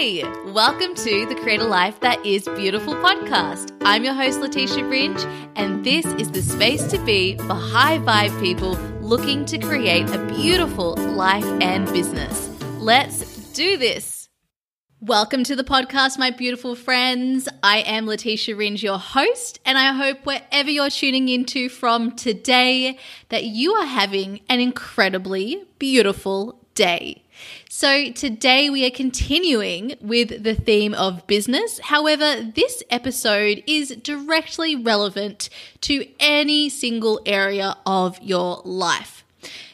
Hey, welcome to the Create a Life That Is Beautiful podcast. I'm your host, Letitia Ringe, and this is the space to be for high vibe people looking to create a beautiful life and business. Let's do this. Welcome to the podcast, my beautiful friends. I am Letitia Ringe, your host, and I hope wherever you're tuning into from today that you are having an incredibly beautiful day. So, today we are continuing with the theme of business. However, this episode is directly relevant to any single area of your life.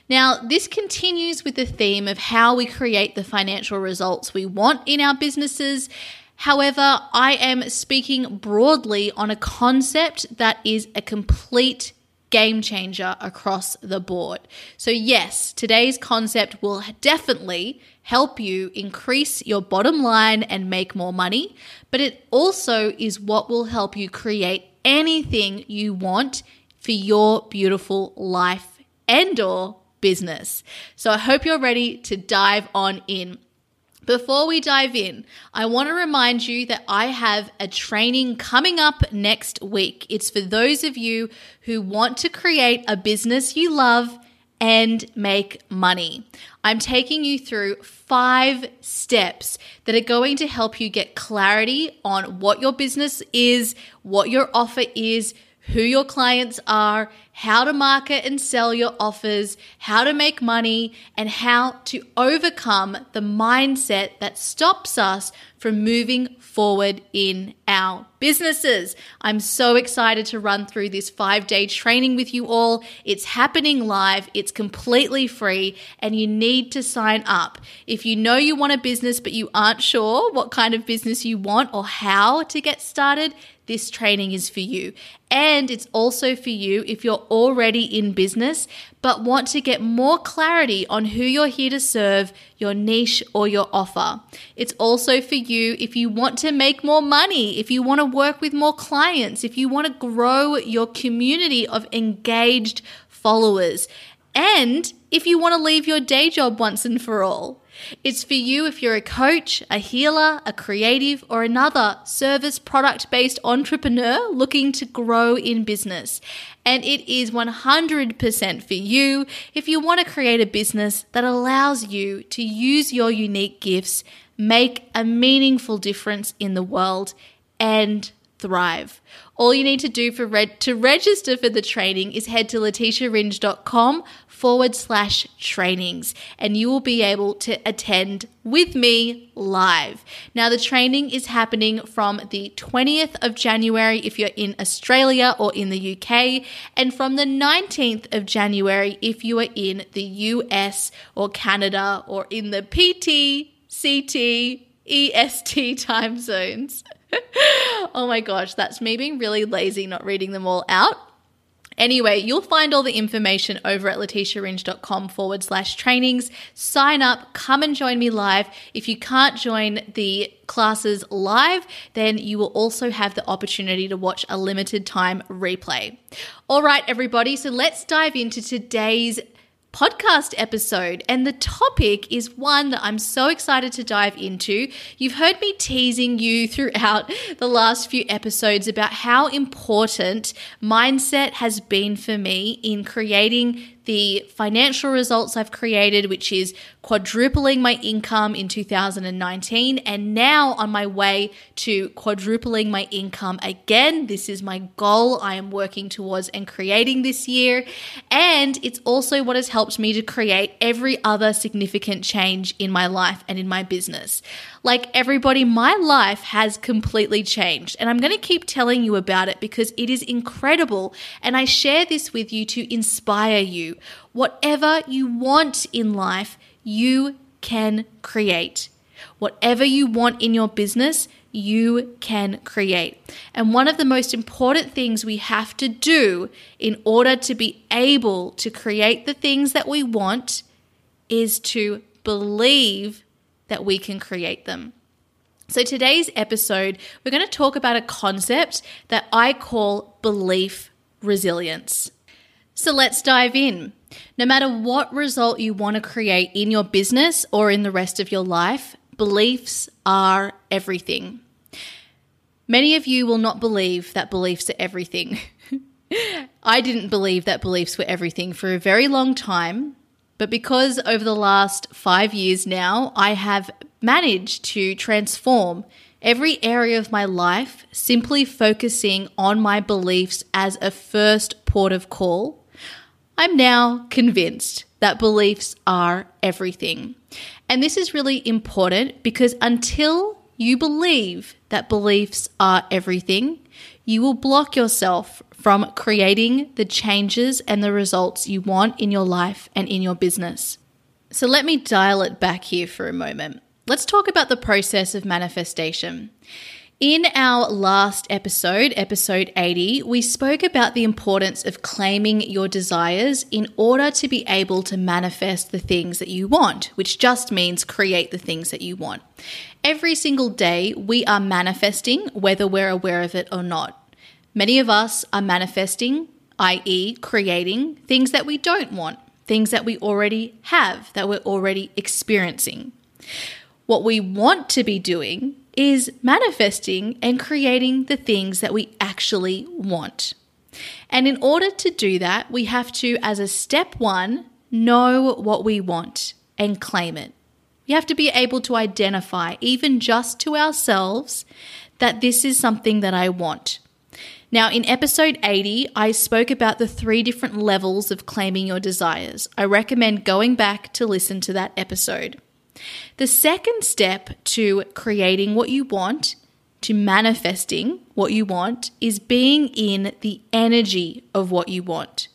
Now, this continues with the theme of how we create the financial results we want in our businesses. However, I am speaking broadly on a concept that is a complete game changer across the board. So, yes, today's concept will definitely help you increase your bottom line and make more money, but it also is what will help you create anything you want for your beautiful life and or business. So, I hope you're ready to dive on in. Before we dive in, I want to remind you that I have a training coming up next week. It's for those of you who want to create a business you love and make money. I'm taking you through five steps that are going to help you get clarity on what your business is, what your offer is, who your clients are, how to market and sell your offers, how to make money, and how to overcome the mindset that stops us from moving forward in our businesses. I'm so excited to run through this five day training with you all. It's happening live, it's completely free, and you need to sign up. If you know you want a business but you aren't sure what kind of business you want or how to get started, this training is for you. And it's also for you if you're already in business but want to get more clarity on who you're here to serve, your niche, or your offer. It's also for you if you want to make more money, if you want to work with more clients, if you want to grow your community of engaged followers, and if you want to leave your day job once and for all. It's for you if you're a coach, a healer, a creative, or another service product based entrepreneur looking to grow in business. And it is 100% for you if you want to create a business that allows you to use your unique gifts, make a meaningful difference in the world, and thrive. All you need to do for to register for the training is head to letitiaringe.com forward slash trainings and you will be able to attend with me live. Now, the training is happening from the 20th of January if you're in Australia or in the UK, and from the 19th of January if you are in the US or Canada or in the PT, CT, EST time zones. oh my gosh, that's me being really lazy not reading them all out. Anyway, you'll find all the information over at letitiaringe.com forward slash trainings. Sign up, come and join me live. If you can't join the classes live, then you will also have the opportunity to watch a limited time replay. All right, everybody, so let's dive into today's podcast episode. And the topic is one that I'm so excited to dive into. You've heard me teasing you throughout the last few episodes about how important mindset has been for me in creating the financial results I've created, which is quadrupling my income in 2019 and now on my way to quadrupling my income again. This is my goal I am working towards and creating this year. And it's also what has helped me to create every other significant change in my life and in my business. Like everybody, my life has completely changed. And I'm going to keep telling you about it because it is incredible. And I share this with you to inspire Whatever you want in life, you can create. Whatever you want in your business, you can create. And one of the most important things we have to do in order to be able to create the things that we want is to believe that we can create them. So, today's episode, we're going to talk about a concept that I call belief resilience. So, let's dive in. No matter what result you want to create in your business or in the rest of your life, beliefs are everything. Many of you will not believe that beliefs are everything. I didn't believe that beliefs were everything for a very long time, but because over the last five years now, I have managed to transform every area of my life simply focusing on my beliefs as a first port of call, I'm now convinced that beliefs are everything. And this is really important because until you believe that beliefs are everything, you will block yourself from creating the changes and the results you want in your life and in your business. So let me dial it back here for a moment. Let's talk about the process of manifestation. In our last episode, episode 80, we spoke about the importance of claiming your desires in order to be able to manifest the things that you want, which just means create the things that you want. Every single day, we are manifesting, whether we're aware of it or not. Many of us are manifesting, i.e., creating things that we don't want, things that we already have, that we're already experiencing. What we want to be doing is manifesting and creating the things that we actually want. And in order to do that, we have to, as a step one, know what we want and claim it. You have to be able to identify, even just to ourselves, that this is something that I want. Now, in episode 80, I spoke about the three different levels of claiming your desires. I recommend going back to listen to that episode. The second step to creating what you want, to manifesting what you want, is being in the energy of what you want.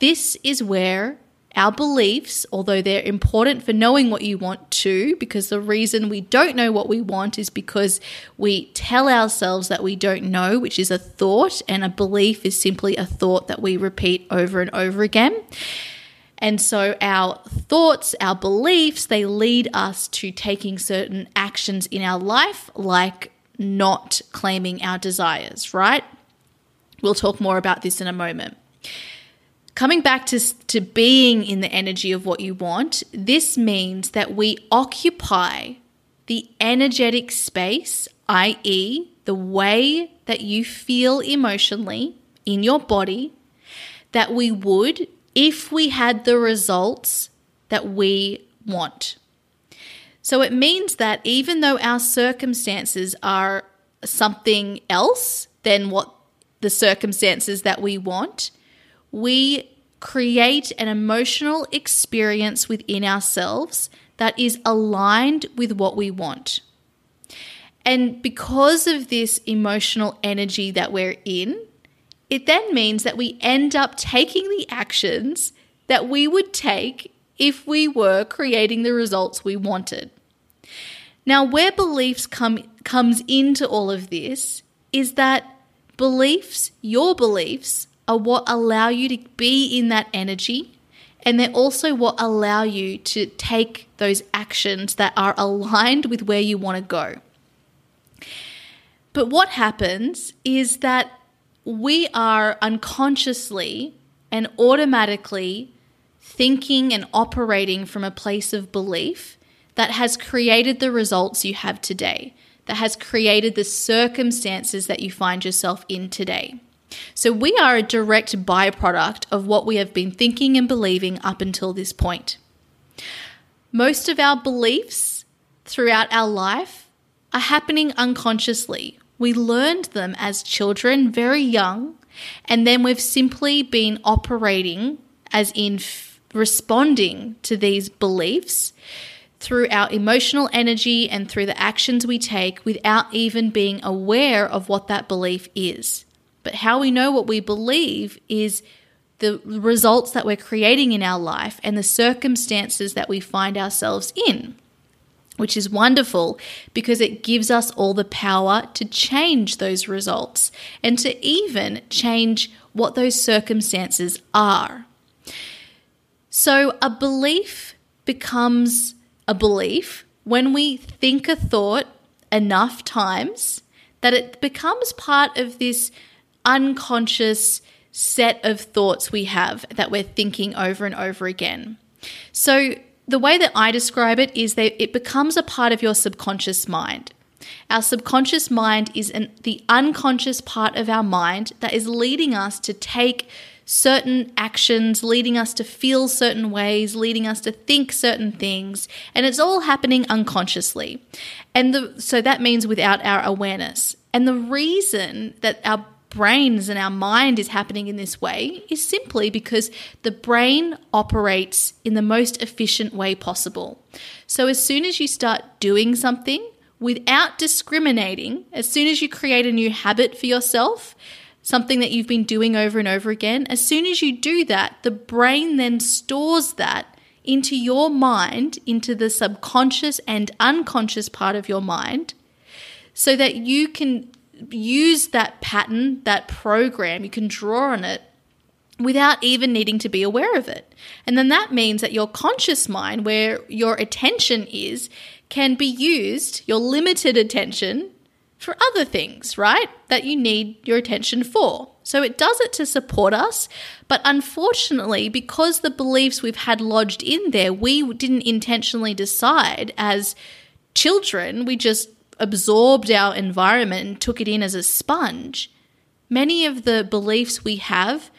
This is where our beliefs, although they're important for knowing what you want to, because the reason we don't know what we want is because we tell ourselves that we don't know, which is a thought, and a belief is simply a thought that we repeat over and over again. And so our thoughts, our beliefs, they lead us to taking certain actions in our life, like not claiming our desires, right? We'll talk more about this in a moment. Coming back to, to being in the energy of what you want, this means that we occupy the energetic space, i.e., the way that you feel emotionally in your body, that we would if we had the results that we want. So it means that even though our circumstances are something else than what the circumstances that we want, we create an emotional experience within ourselves that is aligned with what we want. And because of this emotional energy that we're in, it then means that we end up taking the actions that we would take if we were creating the results we wanted. Now, where beliefs come comes into all of this is that beliefs, your beliefs, are what allow you to be in that energy and they're also what allow you to take those actions that are aligned with where you want to go. But what happens is that we are unconsciously and automatically thinking and operating from a place of belief that has created the results you have today, that has created the circumstances that you find yourself in today. So, we are a direct byproduct of what we have been thinking and believing up until this point. Most of our beliefs throughout our life are happening unconsciously we learned them as children, very young, and then we've simply been operating as in f- responding to these beliefs through our emotional energy and through the actions we take without even being aware of what that belief is. But how we know what we believe is the results that we're creating in our life and the circumstances that we find ourselves in which is wonderful because it gives us all the power to change those results and to even change what those circumstances are. So, a belief becomes a belief when we think a thought enough times that it becomes part of this unconscious set of thoughts we have that we're thinking over and over again. So, the way that I describe it is that it becomes a part of your subconscious mind. Our subconscious mind is an, the unconscious part of our mind that is leading us to take certain actions, leading us to feel certain ways, leading us to think certain things, and it's all happening unconsciously. And the, so that means without our awareness. And the reason that our brains and our mind is happening in this way is simply because the brain operates in the most efficient way possible. So as soon as you start doing something without discriminating, as soon as you create a new habit for yourself, something that you've been doing over and over again, as soon as you do that, the brain then stores that into your mind, into the subconscious and unconscious part of your mind, so that you can use that pattern, that program, you can draw on it without even needing to be aware of it. And then that means that your conscious mind, where your attention is, can be used, your limited attention, for other things, right? That you need your attention for. So it does it to support us, but unfortunately, because the beliefs we've had lodged in there, we didn't intentionally decide as children, we just absorbed our environment and took it in as a sponge. Many of the beliefs we have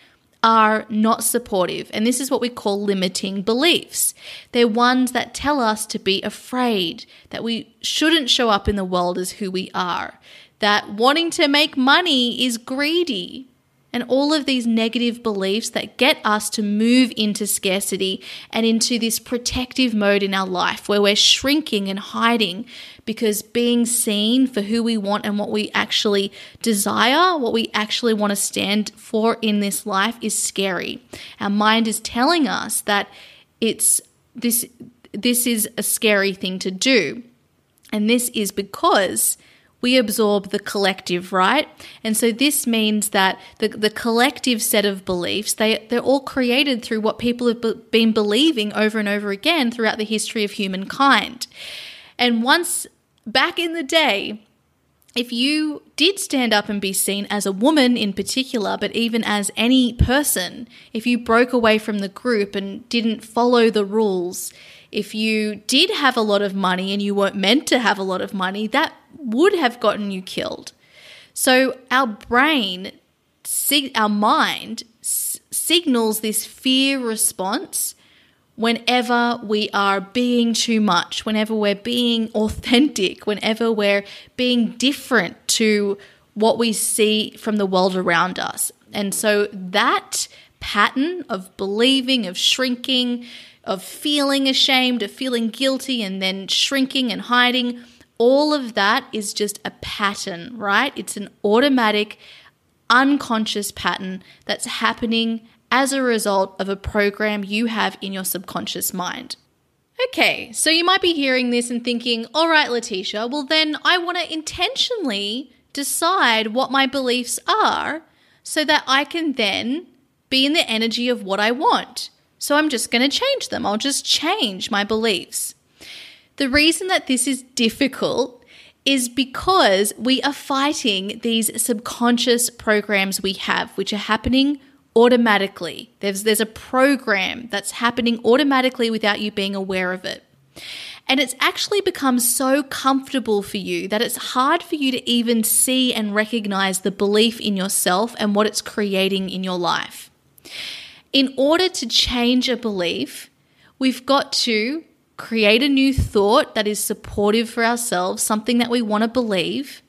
are not supportive. And this is what we call limiting beliefs. They're ones that tell us to be afraid, that we shouldn't show up in the world as who we are, that wanting to make money is greedy, and all of these negative beliefs that get us to move into scarcity and into this protective mode in our life where we're shrinking and hiding because being seen for who we want and what we actually desire, what we actually want to stand for in this life is scary. Our mind is telling us that it's this this is a scary thing to do. And this is because we absorb the collective, right? And so this means that the, the collective set of beliefs, they, they're all created through what people have be- been believing over and over again throughout the history of humankind. And once back in the day, if you did stand up and be seen as a woman in particular, but even as any person, if you broke away from the group and didn't follow the rules, if you did have a lot of money and you weren't meant to have a lot of money, that would have gotten you killed. So our brain, our mind signals this fear response whenever we are being too much, whenever we're being authentic, whenever we're being different to what we see from the world around us. And so that pattern of believing, of shrinking, of feeling ashamed, of feeling guilty, and then shrinking and hiding. All of that is just a pattern, right? It's an automatic, unconscious pattern that's happening as a result of a program you have in your subconscious mind. Okay, so you might be hearing this and thinking, all right, Letitia, well, then I want to intentionally decide what my beliefs are so that I can then be in the energy of what I want. So I'm just going to change them. I'll just change my beliefs. The reason that this is difficult is because we are fighting these subconscious programs we have, which are happening automatically. There's, there's a program that's happening automatically without you being aware of it. And it's actually become so comfortable for you that it's hard for you to even see and recognize the belief in yourself and what it's creating in your life. In order to change a belief, we've got to create a new thought that is supportive for ourselves, something that we want to believe,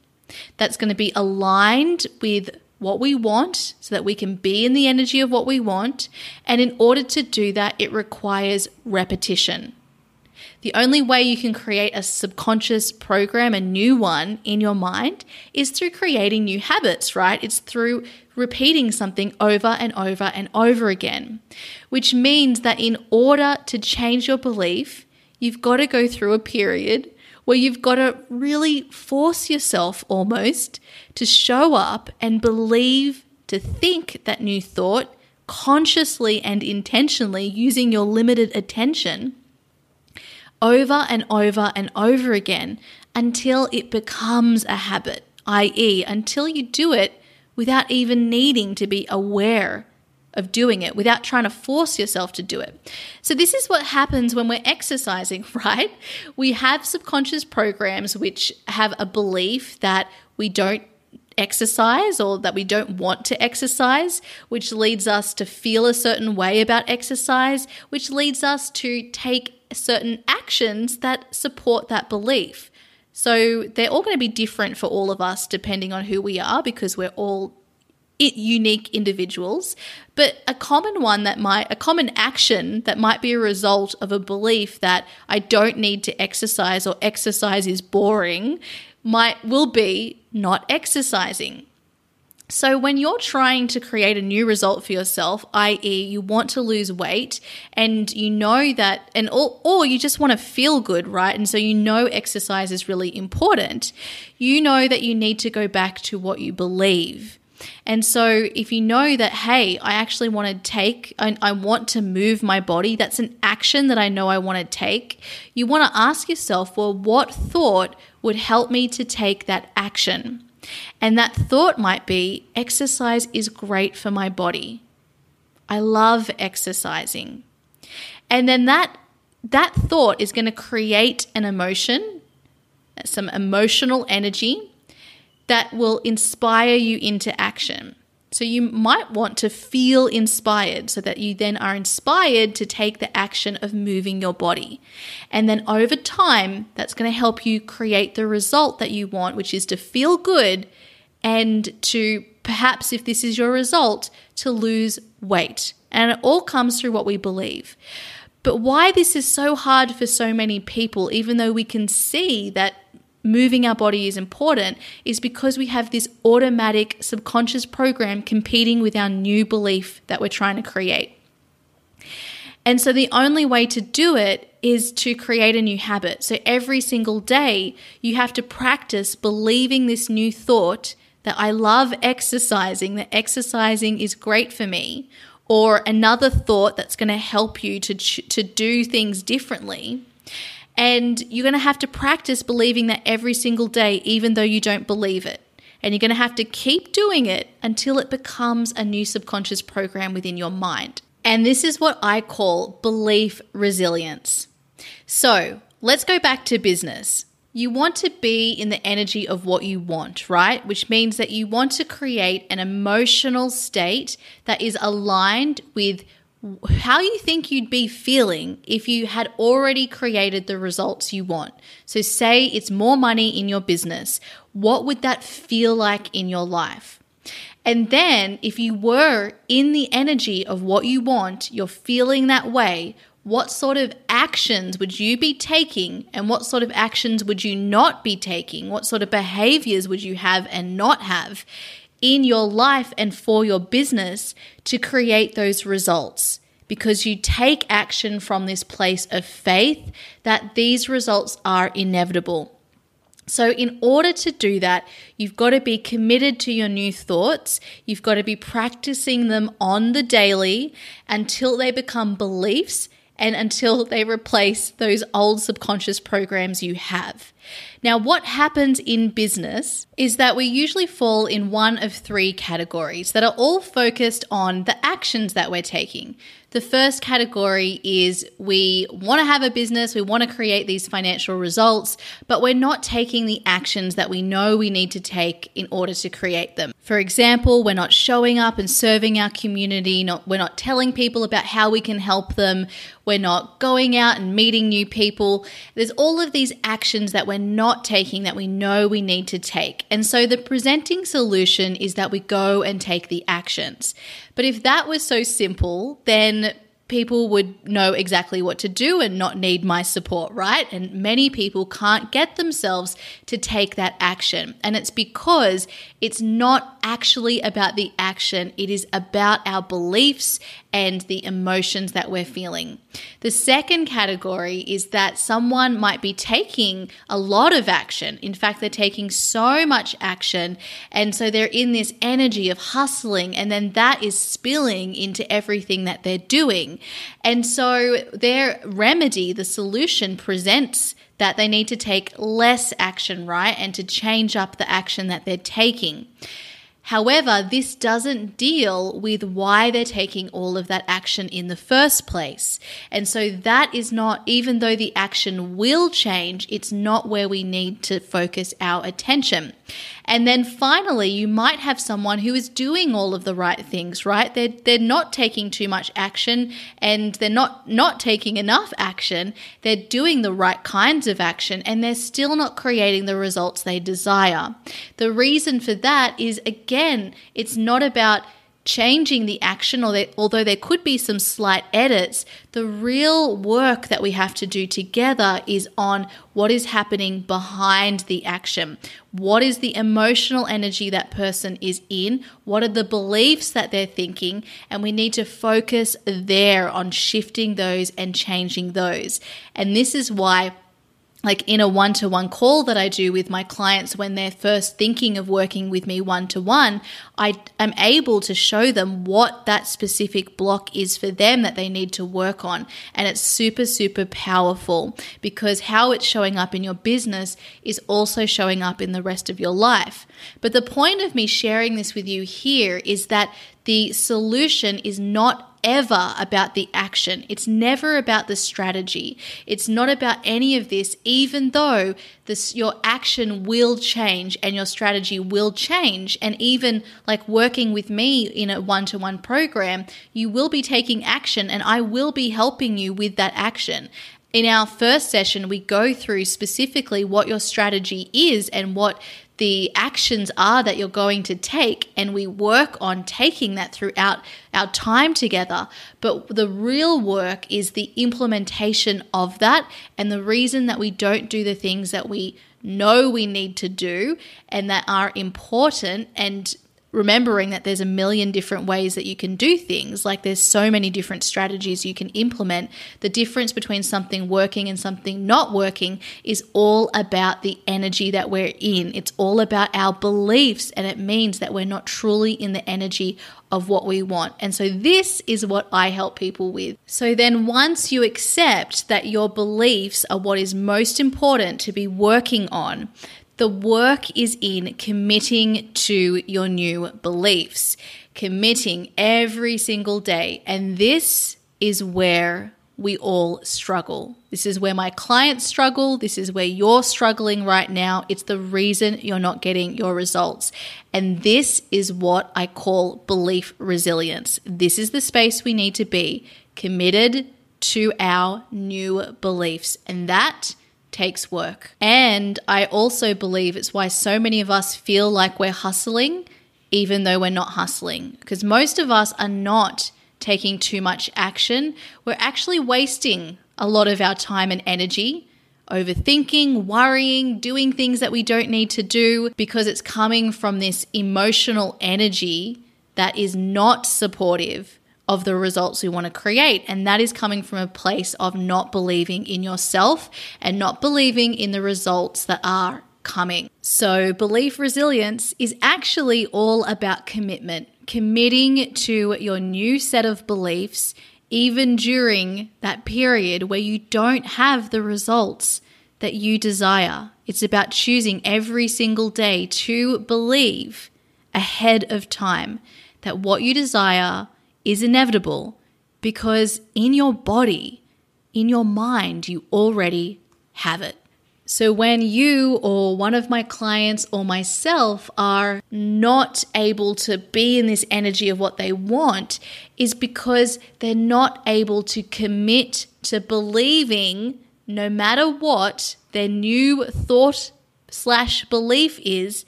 that's going to be aligned with what we want so that we can be in the energy of what we want. And in order to do that, it requires repetition. The only way you can create a subconscious program, a new one in your mind, is through creating new habits, right? It's through repeating something over and over and over again, which means that in order to change your belief, you've got to go through a period where you've got to really force yourself almost to show up and believe, to think that new thought consciously and intentionally using your limited attention over and over and over again until it becomes a habit, i.e., until you do it without even needing to be aware of doing it without trying to force yourself to do it. So, this is what happens when we're exercising, right? We have subconscious programs which have a belief that we don't exercise or that we don't want to exercise, which leads us to feel a certain way about exercise, which leads us to take certain actions that support that belief. So they're all going to be different for all of us depending on who we are because we're all unique individuals but a common one that might a common action that might be a result of a belief that I don't need to exercise or exercise is boring might will be not exercising. So, when you're trying to create a new result for yourself, i.e., you want to lose weight and you know that, and or, or you just want to feel good, right? And so you know exercise is really important, you know that you need to go back to what you believe. And so, if you know that, hey, I actually want to take, I, I, want to move my body, that's an action that I know I want to take, you want to ask yourself, well, what thought would help me to take that action? And that thought might be exercise is great for my body. I love exercising. And then that that thought is going to create an emotion, some emotional energy that will inspire you into action. So you might want to feel inspired so that you then are inspired to take the action of moving your body. And then over time, that's going to help you create the result that you want, which is to feel good and to perhaps, if this is your result, to lose weight. And it all comes through what we believe. But why this is so hard for so many people, even though we can see that moving our body is important is because we have this automatic subconscious program competing with our new belief that we're trying to create. And so the only way to do it is to create a new habit. So every single day, you have to practice believing this new thought that I love exercising, that exercising is great for me, or another thought that's going to help you to, to do things differently. And you're going to have to practice believing that every single day, even though you don't believe it. And you're going to have to keep doing it until it becomes a new subconscious program within your mind. And this is what I call belief resilience. So let's go back to business. You want to be in the energy of what you want, right? Which means that you want to create an emotional state that is aligned with how you think you'd be feeling if you had already created the results you want. So, say it's more money in your business. What would that feel like in your life? And then, if you were in the energy of what you want, you're feeling that way, what sort of actions would you be taking and what sort of actions would you not be taking? What sort of behaviors would you have and not have in your life and for your business to create those results because you take action from this place of faith that these results are inevitable. So, in order to do that, you've got to be committed to your new thoughts. You've got to be practicing them on the daily until they become beliefs and until they replace those old subconscious programs you have. Now, what happens in business is that we usually fall in one of three categories that are all focused on the actions that we're taking. The first category is we want to have a business, we want to create these financial results, but we're not taking the actions that we know we need to take in order to create them. For example, we're not showing up and serving our community, not we're not telling people about how we can help them, we're not going out and meeting new people. There's all of these actions that we're not taking that we know we need to take. And so the presenting solution is that we go and take the actions. But if that was so simple, then people would know exactly what to do and not need my support, right? And many people can't get themselves to take that action. And it's because it's not actually about the action, it is about our beliefs and the emotions that we're feeling. The second category is that someone might be taking a lot of action. In fact, they're taking so much action. And so they're in this energy of hustling, and then that is spilling into everything that they're doing. And so their remedy, the solution, presents that they need to take less action, right? And to change up the action that they're taking. However, this doesn't deal with why they're taking all of that action in the first place. And so that is not, even though the action will change, it's not where we need to focus our attention. And then finally, you might have someone who is doing all of the right things, right? They're, they're not taking too much action and they're not, not taking enough action. They're doing the right kinds of action and they're still not creating the results they desire. The reason for that is again, it's not about changing the action, or they, although there could be some slight edits, the real work that we have to do together is on what is happening behind the action. What is the emotional energy that person is in? What are the beliefs that they're thinking? And we need to focus there on shifting those and changing those. And this is why like in a one to one call that I do with my clients when they're first thinking of working with me one to one, I am able to show them what that specific block is for them that they need to work on. And it's super, super powerful because how it's showing up in your business is also showing up in the rest of your life. But the point of me sharing this with you here is that the solution is not ever about the action. It's never about the strategy. It's not about any of this, even though this, your action will change and your strategy will change. And even like working with me in a one to one program, you will be taking action and I will be helping you with that action. In our first session, we go through specifically what your strategy is and what the actions are that you're going to take, and we work on taking that throughout our time together. But the real work is the implementation of that, and the reason that we don't do the things that we know we need to do and that are important and remembering that there's a million different ways that you can do things. Like there's so many different strategies you can implement. The difference between something working and something not working is all about the energy that we're in. It's all about our beliefs, and it means that we're not truly in the energy of what we want. And so this is what I help people with. So then once you accept that your beliefs are what is most important to be working on, the work is in committing to your new beliefs, committing every single day. And this is where we all struggle. This is where my clients struggle. This is where you're struggling right now. It's the reason you're not getting your results. And this is what I call belief resilience. This is the space we need to be committed to our new beliefs. And that takes work. And I also believe it's why so many of us feel like we're hustling, even though we're not hustling. Because most of us are not taking too much action. We're actually wasting a lot of our time and energy overthinking, worrying, doing things that we don't need to do because it's coming from this emotional energy that is not supportive of the results we want to create. And that is coming from a place of not believing in yourself and not believing in the results that are coming. So, belief resilience is actually all about commitment, committing to your new set of beliefs, even during that period where you don't have the results that you desire. It's about choosing every single day to believe ahead of time that what you desire is inevitable because in your body, in your mind, you already have it. So, when you or one of my clients or myself are not able to be in this energy of what they want, is because they're not able to commit to believing, no matter what their new thought slash belief is,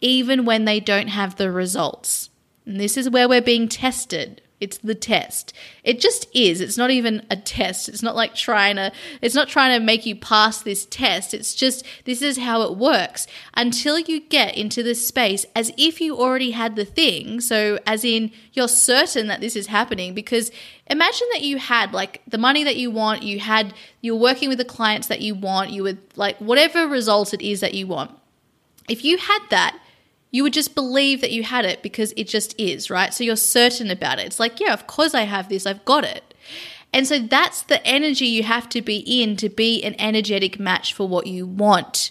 even when they don't have the results. This is where we're being tested. It's the test. It just is. It's not even a test. It's not like trying to it's not trying to make you pass this test. It's just this is how it works until you get into this space as if you already had the thing. So as in you're certain that this is happening because imagine that you had like the money that you want, you had you're working with the clients that you want, you would like whatever result it is that you want. If you had that you would just believe that you had it because it just is, right? So you're certain about it. It's like, yeah, of course I have this, I've got it. And so that's the energy you have to be in to be an energetic match for what you want.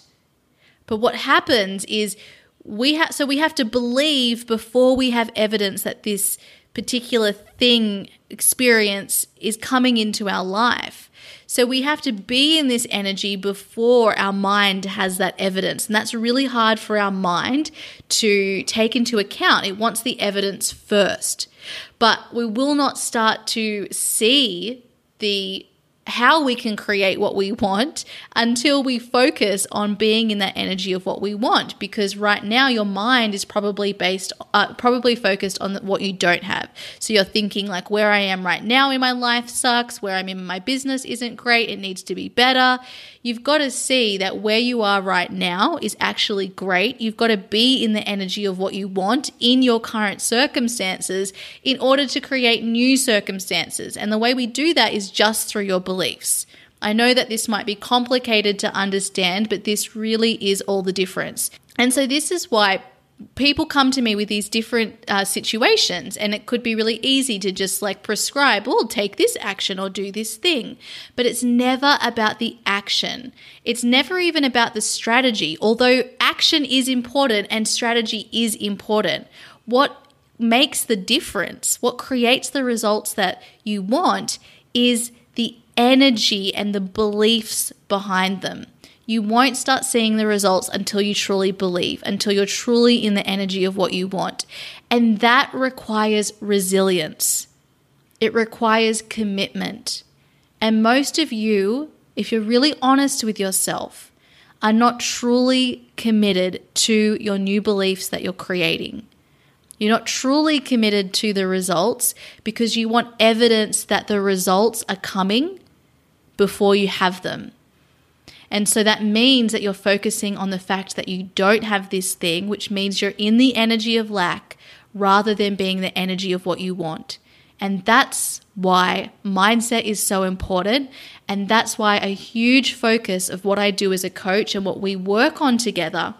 But what happens is we have so we have to believe before we have evidence that this particular thing experience is coming into our life. So we have to be in this energy before our mind has that evidence. And that's really hard for our mind to take into account. It wants the evidence first. But we will not start to see the how we can create what we want until we focus on being in that energy of what we want. Because right now your mind is probably based uh, probably focused on what you don't have. So you're thinking like where i am right now in my life sucks where i'm in my business isn't great it needs to be better you've got to see that where you are right now is actually great you've got to be in the energy of what you want in your current circumstances in order to create new circumstances and the way we do that is just through your beliefs. I know that this might be complicated to understand, but this really is all the difference. And so, this is why people come to me with these different uh, situations, and it could be really easy to just like prescribe, oh, take this action or do this thing. But it's never about the action, it's never even about the strategy, although action is important and strategy is important. What makes the difference, what creates the results that you want, is the energy and the beliefs behind them. You won't start seeing the results until you truly believe, until you're truly in the energy of what you want. And that requires resilience, it requires commitment. And most of you, if you're really honest with yourself, are not truly committed to your new beliefs that you're creating. You're not truly committed to the results because you want evidence that the results are coming before you have them. And so that means that you're focusing on the fact that you don't have this thing, which means you're in the energy of lack rather than being the energy of what you want. And that's why mindset is so important. And that's why a huge focus of what I do as a coach and what we work on together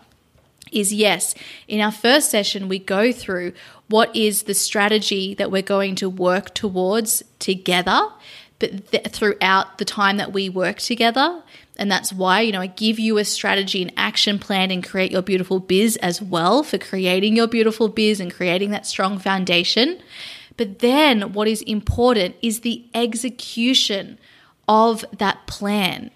is yes, in our first session, we go through what is the strategy that we're going to work towards together but th- throughout the time that we work together. And that's why, you know, I give you a strategy and action plan and create your beautiful biz as well for creating your beautiful biz and creating that strong foundation. But then what is important is the execution of that plan.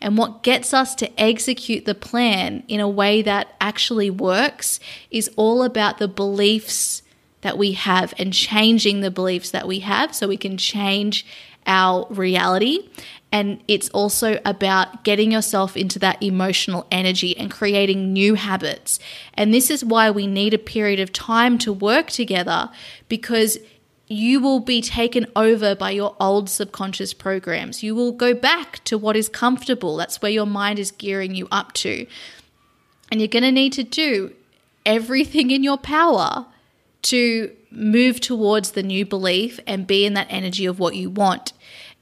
And what gets us to execute the plan in a way that actually works is all about the beliefs that we have and changing the beliefs that we have so we can change our reality. And it's also about getting yourself into that emotional energy and creating new habits. And this is why we need a period of time to work together because you will be taken over by your old subconscious programs. You will go back to what is comfortable. That's where your mind is gearing you up to. And you're going to need to do everything in your power to move towards the new belief and be in that energy of what you want.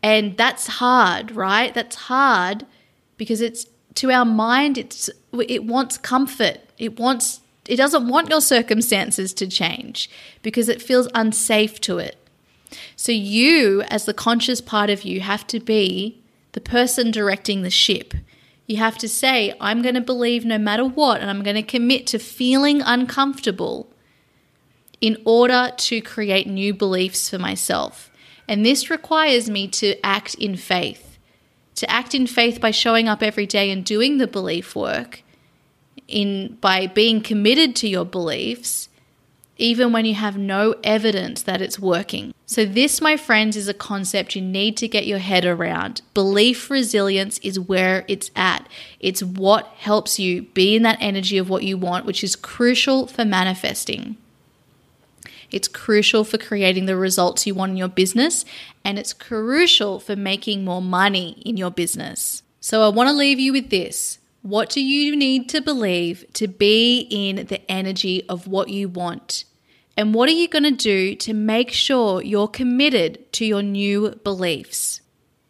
And that's hard, right? That's hard because it's to our mind it's it wants comfort. It wants it doesn't want your circumstances to change because it feels unsafe to it. So you as the conscious part of you have to be the person directing the ship. You have to say, I'm going to believe no matter what, and I'm going to commit to feeling uncomfortable in order to create new beliefs for myself. And this requires me to act in faith. To act in faith by showing up every day and doing the belief work, in by being committed to your beliefs, even when you have no evidence that it's working. So, this, my friends, is a concept you need to get your head around. Belief resilience is where it's at. It's what helps you be in that energy of what you want, which is crucial for manifesting. It's crucial for creating the results you want in your business, and it's crucial for making more money in your business. So, I want to leave you with this. What do you need to believe to be in the energy of what you want? And what are you going to do to make sure you're committed to your new beliefs?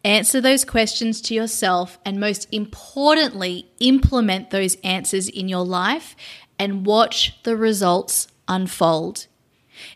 Answer those questions to yourself, and most importantly, implement those answers in your life and watch the results unfold.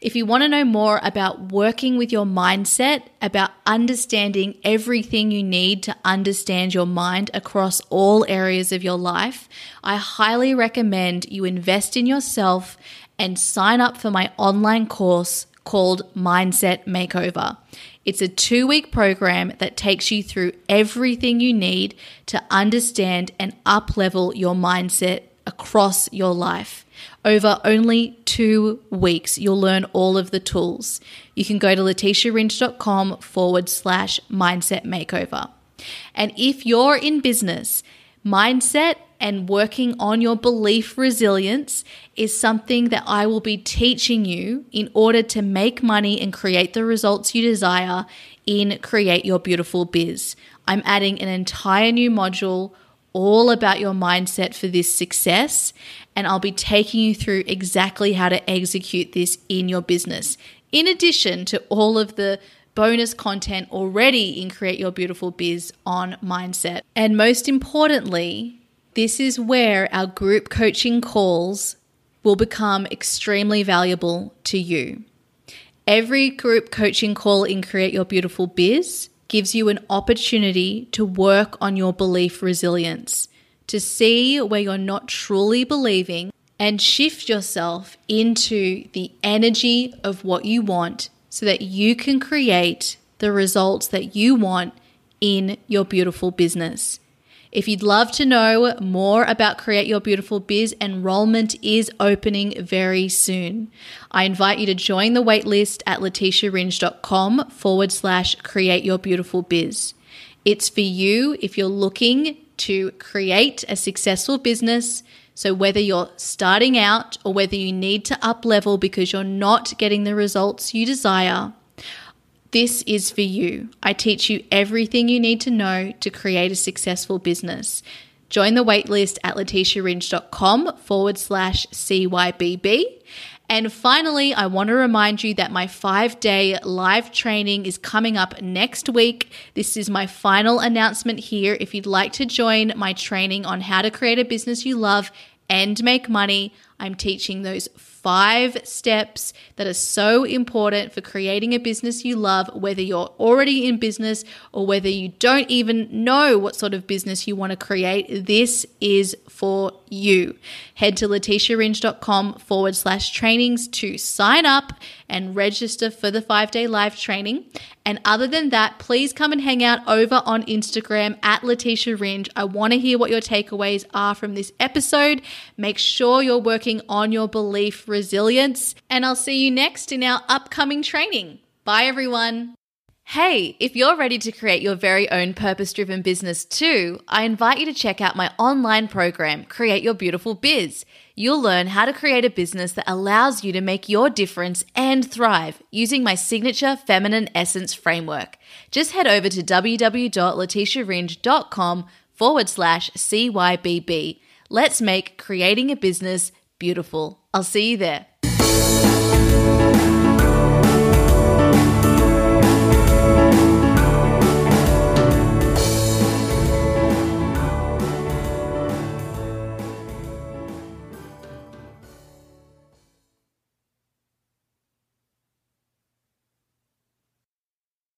If you want to know more about working with your mindset, about understanding everything you need to understand your mind across all areas of your life, I highly recommend you invest in yourself and sign up for my online course called Mindset Makeover. It's a two week program that takes you through everything you need to understand and up level your mindset across your life. Over only two weeks, you'll learn all of the tools. You can go to letitiaringe.com forward slash mindset makeover. And if you're in business, mindset and working on your belief resilience is something that I will be teaching you in order to make money and create the results you desire in Create Your Beautiful Biz. I'm adding an entire new module all about your mindset for this success, and I'll be taking you through exactly how to execute this in your business. In addition to all of the bonus content already in Create Your Beautiful Biz on mindset. And most importantly, this is where our group coaching calls will become extremely valuable to you. Every group coaching call in Create Your Beautiful Biz gives you an opportunity to work on your belief resilience, to see where you're not truly believing and shift yourself into the energy of what you want so that you can create the results that you want in your beautiful business. If you'd love to know more about Create Your Beautiful Biz, enrollment is opening very soon. I invite you to join the waitlist at letitiaringe.com forward slash create your beautiful biz. It's for you if you're looking to create a successful business. So, whether you're starting out or whether you need to up level because you're not getting the results you desire, this is for you. I teach you everything you need to know to create a successful business. Join the waitlist at letitiaringe.com forward slash CYBB. And finally, I want to remind you that my five day live training is coming up next week. This is my final announcement here. If you'd like to join my training on how to create a business you love and make money, I'm teaching those five steps that are so important for creating a business you love, whether you're already in business or whether you don't even know what sort of business you want to create. This is for you. Head to letitiaringe.com forward slash trainings to sign up and register for the five day live training. And other than that, please come and hang out over on Instagram at Letitia Ringe. I want to hear what your takeaways are from this episode. Make sure you're working on your belief resilience. And I'll see you next in our upcoming training. Bye, everyone. Hey, if you're ready to create your very own purpose driven business too, I invite you to check out my online program, Create Your Beautiful Biz. You'll learn how to create a business that allows you to make your difference and thrive using my signature feminine essence framework. Just head over to www.letitiaringe.com forward slash CYBB. Let's make creating a business beautiful. I'll see you there.